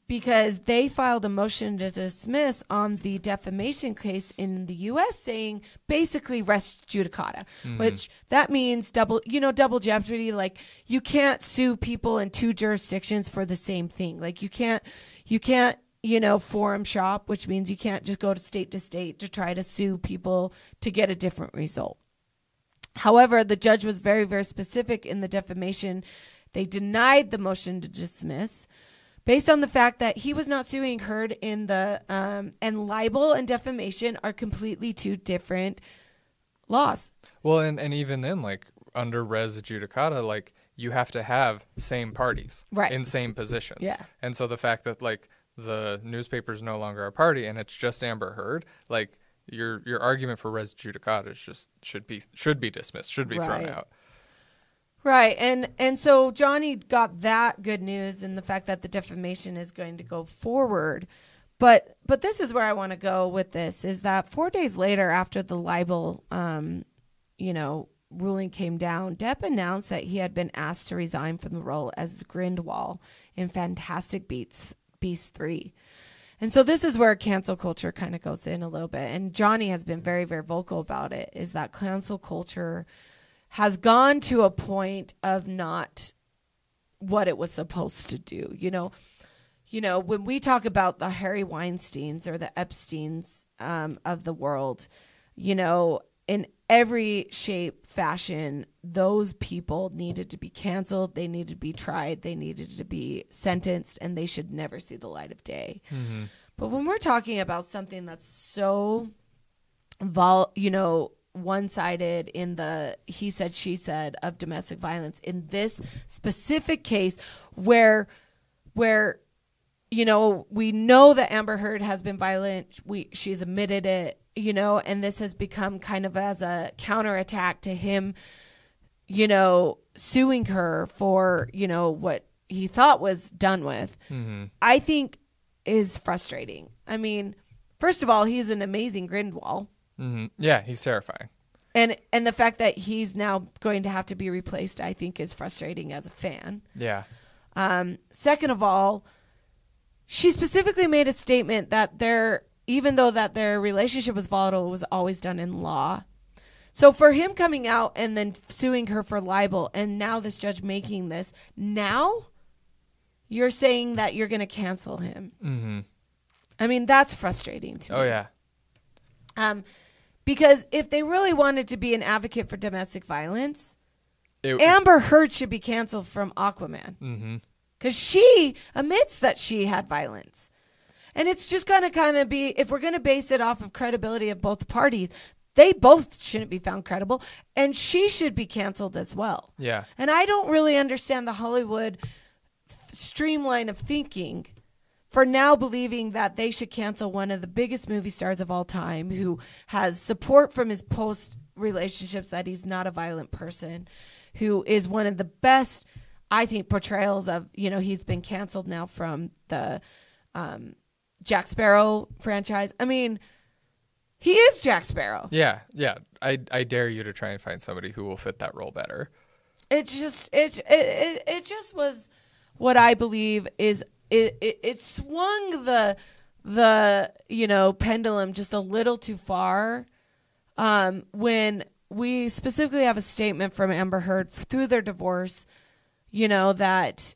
because they filed a motion to dismiss on the defamation case in the US saying basically res judicata, mm-hmm. which that means double, you know, double jeopardy. Like you can't sue people in two jurisdictions for the same thing. Like you can't, you can't, you know, forum shop, which means you can't just go to state to state to try to sue people to get a different result. However, the judge was very, very specific in the defamation. They denied the motion to dismiss based on the fact that he was not suing Heard in the um, and libel and defamation are completely two different laws. Well, and, and even then, like under res judicata, like you have to have same parties Right. in same positions. Yeah. And so the fact that like the newspaper is no longer a party and it's just Amber Heard, like your your argument for res judicata is just should be should be dismissed, should be thrown out. Right. And and so Johnny got that good news and the fact that the defamation is going to go forward. But but this is where I want to go with this is that 4 days later after the libel um you know ruling came down, Depp announced that he had been asked to resign from the role as Grindelwald in Fantastic Beasts Beast 3. And so this is where cancel culture kind of goes in a little bit. And Johnny has been very, very vocal about it is that cancel culture has gone to a point of not what it was supposed to do. You know, you know, when we talk about the Harry Weinsteins or the Epsteins um, of the world, you know, in every shape, fashion, those people needed to be canceled. They needed to be tried. They needed to be sentenced, and they should never see the light of day. But when we're talking about something that's so vol you know one-sided in the he said she said of domestic violence in this specific case where where you know we know that Amber Heard has been violent we she's admitted it you know and this has become kind of as a counterattack to him you know suing her for you know what he thought was done with, hmm I think is frustrating. I mean, first of all, he's an amazing Grindelwald. Hmm Yeah, he's terrifying. And and the fact that he's now going to have to be replaced, I think, is frustrating as a fan. Yeah. Um, second of all, she specifically made a statement that their even though that their relationship was volatile, it was always done in law. So for him coming out and then suing her for libel, and now this judge making this, now you're saying that you're going to cancel him. hmm I mean, that's frustrating to me. Oh yeah. Um, because if they really wanted to be an advocate for domestic violence, It, Amber Heard should be canceled from Aquaman mm-hmm. because she admits that she had violence. And it's just going to kind of be, if we're going to base it off of credibility of both parties, they both shouldn't be found credible, and she should be canceled as well. Yeah. And I don't really understand the Hollywood streamline of thinking for now believing that they should cancel one of the biggest movie stars of all time who has support from his post relationships that he's not a violent person, who is one of the best, I think, portrayals of, you know, he's been canceled now from the um, Jack Sparrow franchise. I mean, he is Jack Sparrow. Yeah. Yeah. I I dare you to try and find somebody who will fit that role better. it just it it it, it just was what I believe is it, it it swung the the you know pendulum just a little too far um when we specifically have a statement from Amber Heard through their divorce you know that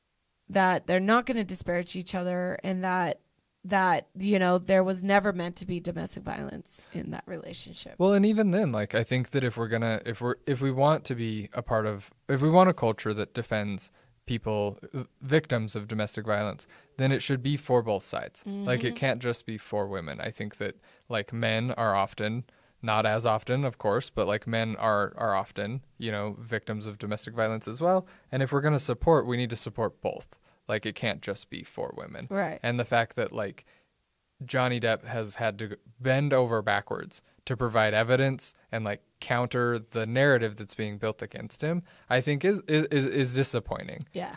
that they're not going to disparage each other and that that you know there was never meant to be domestic violence in that relationship. Well, and even then, like I think that if we're gonna, if we're, if we want to be a part of, if we want a culture that defends people, uh, victims of domestic violence, then it should be for both sides. Like it can't just be for women. I think that like men are often, not as often, of course, but like men are are often, you know, victims of domestic violence as well. And if we're gonna support, we need to support both. Like it can't just be for women. Right. And the fact that like Johnny Depp has had to bend over backwards to provide evidence and like counter the narrative that's being built against him, I think is is is, is disappointing. Yeah.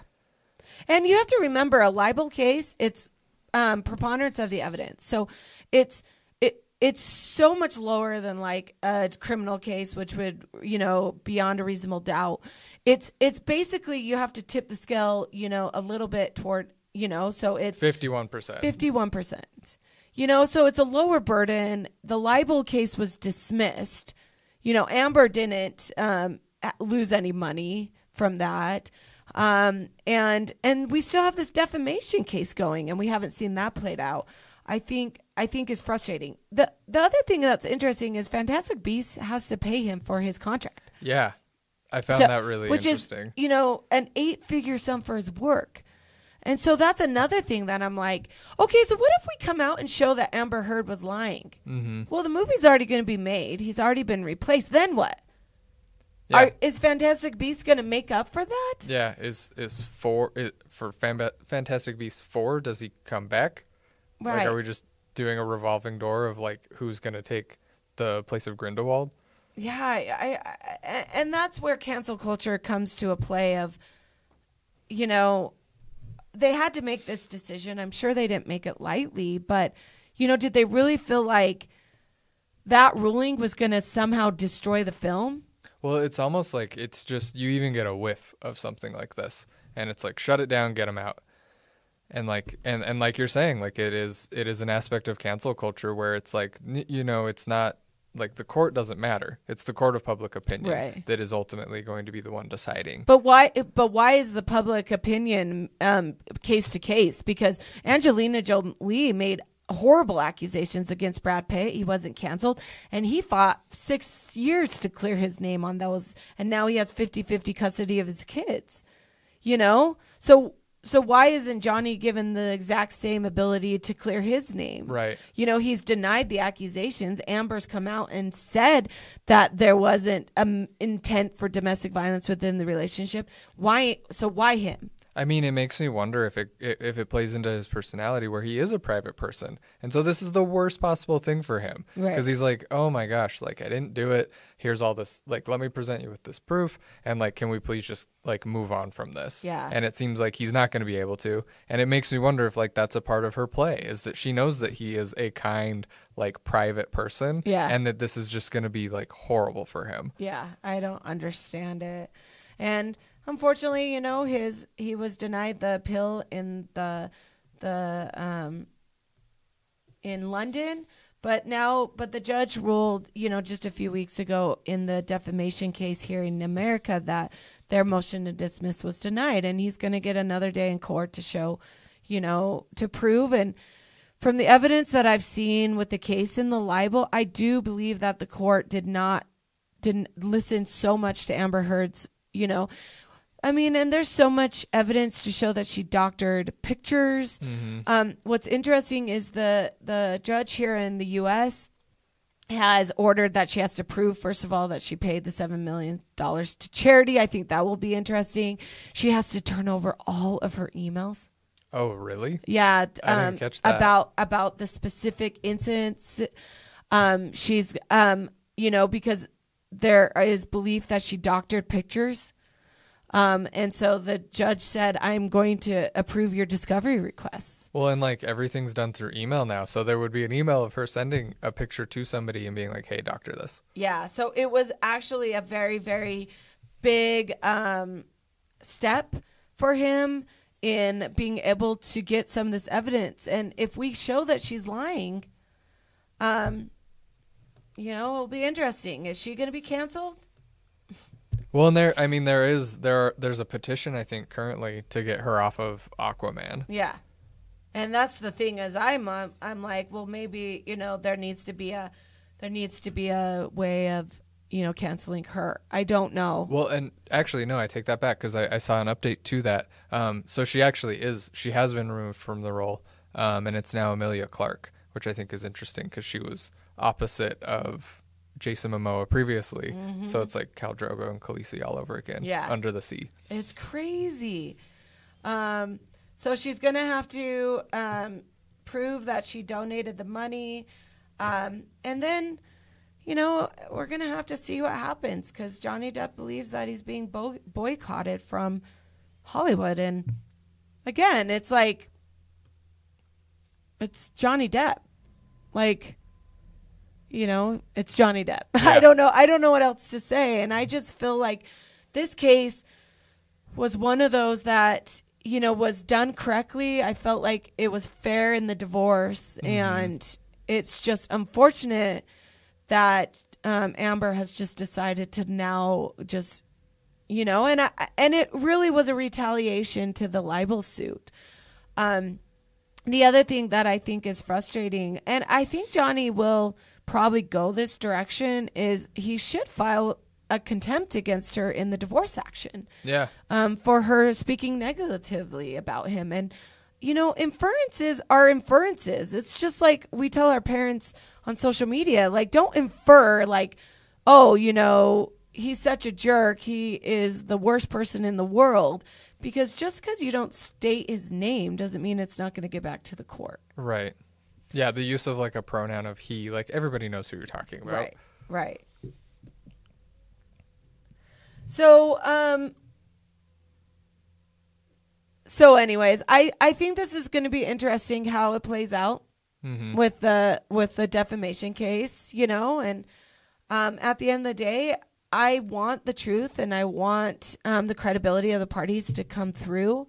And you have to remember a libel case, it's um, preponderance of the evidence. So it's it it's so much lower than like a criminal case, which would, you know, beyond a reasonable doubt. It's it's basically you have to tip the scale, you know, a little bit toward, you know, so it's Fifty-one percent. 51%. You know, so it's a lower burden. The libel case was dismissed. You know, Amber didn't um, lose any money from that. Um, and and we still have this defamation case going and we haven't seen that played out. I think I think is frustrating. The the other thing that's interesting is Fantastic Beasts has to pay him for his contract. Yeah, I found So- that really which interesting. is you know an eight figure sum for his work and so that's another thing that i'm like okay so what if we come out and show that amber heard was lying mm-hmm. well the movie's already going to be made he's already been replaced then what Yeah, Are, is fantastic beasts going to make up for that yeah. Is is four is, for Fan- Fantastic Beasts four? Does he come back? right Like, are we just doing a revolving door of like who's gonna take the place of Grindelwald? yeah I, I, I and that's where cancel culture comes to a play of you know they had to make this decision. I'm sure they didn't make it lightly but you know did they really feel like that ruling was going to somehow destroy the film? Well, it's almost like it's just you even get a whiff of something like this, and it's like shut it down, get them out, and like and and like you're saying, like it is it is an aspect of cancel culture where it's like you know it's not like the court doesn't matter; it's the court of public opinion Right. that is ultimately going to be the one deciding. but why but why is the public opinion um, case to case? Because angelina jolie made horrible accusations against brad pitt. He wasn't canceled. And he fought six years to clear his name on those. And now he has 50-50 custody of his kids. You know? So so why isn't johnny given the exact same ability to clear his name? Right. you know he's denied the accusations. Amber's come out and said that there wasn't um, intent for domestic violence within the relationship. Why so why him I mean, it makes me wonder if it if it plays into his personality where he is a private person, and so this is the worst possible thing for him Right. because he's like, oh my gosh, like I didn't do it. Here's all this, like let me present you with this proof, and like can we please just like move on from this? Yeah. And it seems like he's not going to be able to, and it makes me wonder if like that's a part of her play is that she knows that he is a kind, like private person, Yeah. and that this is just going to be like horrible for him. Yeah, I don't understand it. And unfortunately, you know, his he was denied the pill in the the um in London, but now but the judge ruled, you know, just a few weeks ago in the defamation case here in America that their motion to dismiss was denied and he's going to get another day in court to show, you know, to prove and from the evidence that I've seen with the case in the libel, I do believe that the court did not didn't listen so much to Amber Heard's, you know. I mean, and there's so much evidence to show that she doctored pictures. Um, what's interesting is the the judge here in the U.S. has ordered that she has to prove, first of all, that she paid the seven million dollars to charity. I think that will be interesting. She has to turn over all of her emails. Oh, really? Yeah, I didn't um, catch that. about about the specific incidents. Um, she's um, you know, because there is belief that she doctored pictures. Um, and so the judge said, "I'm going to approve your discovery requests." Well, and like everything's done through email now, so there would be an email of her sending a picture to somebody and being like, "Hey, doctor, this." Yeah, so it was actually a very, very big um, step for him in being able to get some of this evidence. And if we show that she's lying, um, you know, it'll be interesting. Is she going to be canceled? Well, and there, I mean, there is there are, there's a petition I think currently to get her off of Aquaman. Yeah. And that's the thing is I'm I'm like, well maybe, you know, there needs to be a there needs to be a way of, you know, canceling her. I don't know. Well, and actually, no, I take that back because I, I saw an update to that. Um, so she actually is she has been removed from the role, um, and it's now Emilia Clarke, which I think is interesting because she was opposite of Jason Momoa previously. So it's like Khal Drogo and Khaleesi all over again, Yeah. under the sea. It's crazy. Um, so she's going to have to um, prove that she donated the money. Um, and then, you know, we're going to have to see what happens because Johnny Depp believes that he's being bo- boycotted from Hollywood. And again, it's like, it's Johnny Depp. Like, you know, it's Johnny Depp. I don't know. I don't know what else to say. And I just feel like this case was one of those that you know was done correctly. I felt like it was fair in the divorce, and it's just unfortunate that um, Amber has just decided to now just you know, and I, and it really was a retaliation to the libel suit. Um, the other thing that I think is frustrating, and I think Johnny will probably go this direction, is he should file a contempt against her in the divorce action Yeah, um, for her speaking negatively about him. And, you know, inferences are inferences. It's just like we tell our parents on social media, like, don't infer, like, oh, you know, he's such a jerk. He is the worst person in the world. Because just because you don't state his name doesn't mean it's not going to get back to the court. right. Yeah, the use of like a pronoun of he, like everybody knows who you're talking about. Right. Right. So, um so anyways, I I think this is going to be interesting how it plays out Mm-hmm. with the with the defamation case, you know, and um at the end of the day, I want the truth and I want um the credibility of the parties to come through.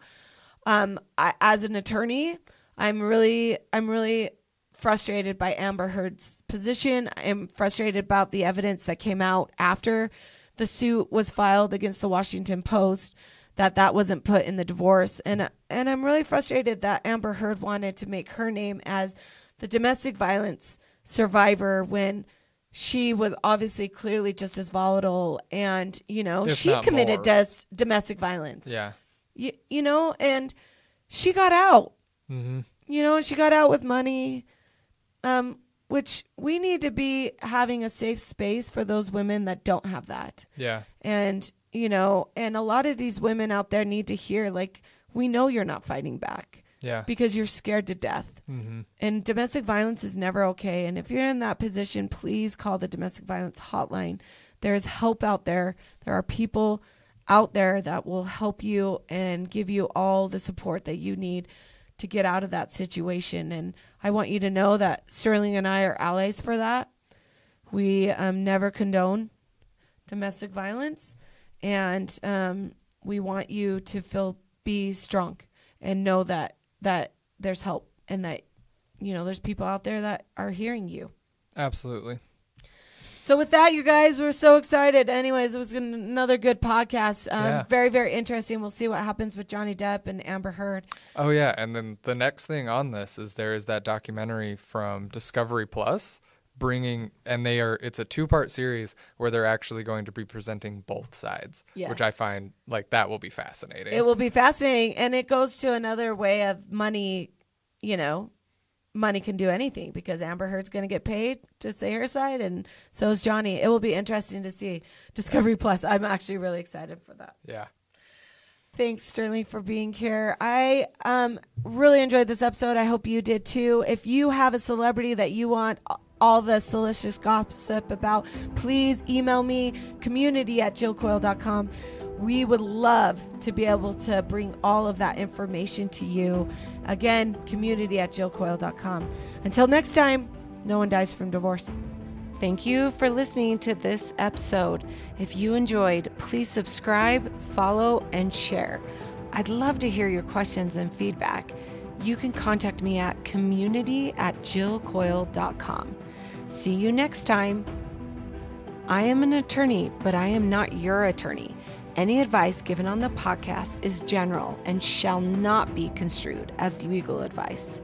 Um I, as an attorney, I'm really I'm really frustrated by Amber Heard's position. I'm frustrated about the evidence that came out after the suit was filed against the Washington Post that that wasn't put in the divorce and and I'm really frustrated that Amber Heard wanted to make her name as the domestic violence survivor when she was obviously clearly just as volatile and you know If she committed des- domestic violence Yeah. you, you know and she got out Mm-hmm. you know, and she got out with money, um, which we need to be having a safe space for those women that don't have that. Yeah. And, you know, and a lot of these women out there need to hear, like, we know you're not fighting back Yeah. because you're scared to death. hmm And domestic violence is never okay. And if you're in that position, please call the domestic violence hotline. There is help out there. There are people out there that will help you and give you all the support that you need to get out of that situation. And I want you to know that Sterling and I are allies for that. We um, never condone domestic violence, and um, we want you to feel be strong and know that that there's help and that you know there's people out there that are hearing you. Absolutely. So with that, you guys, we're so excited. Anyways, it was an- another good podcast. Um, Yeah. Very, very interesting. We'll see what happens with Johnny Depp and Amber Heard. Oh yeah, and then the next thing on this is there is that documentary from Discovery Plus bringing and they are it's a two-part series where they're actually going to be presenting both sides, Yeah. which I find like that will be fascinating. It will be fascinating, and it goes to another way of money. You know, money can do anything because Amber Heard's going to get paid to say her side, and so is Johnny. It will be interesting to see Discovery Plus. I'm actually really excited for that. yeah. Thanks, Sterling, for being here. I um, really enjoyed this episode. I hope you did too. If you have a celebrity that you want all the salacious gossip about, please email me, community at jillcoil.com. We would love to be able to bring all of that information to you. Again, community at jillcoil.com. Until next time, no one dies from divorce. Thank you for listening to this episode. If you enjoyed, please subscribe, follow, and share. I'd love to hear your questions and feedback. You can contact me at community at jillcoil.com. See you next time. I am an attorney, but I am not your attorney. Any advice given on the podcast is general and shall not be construed as legal advice.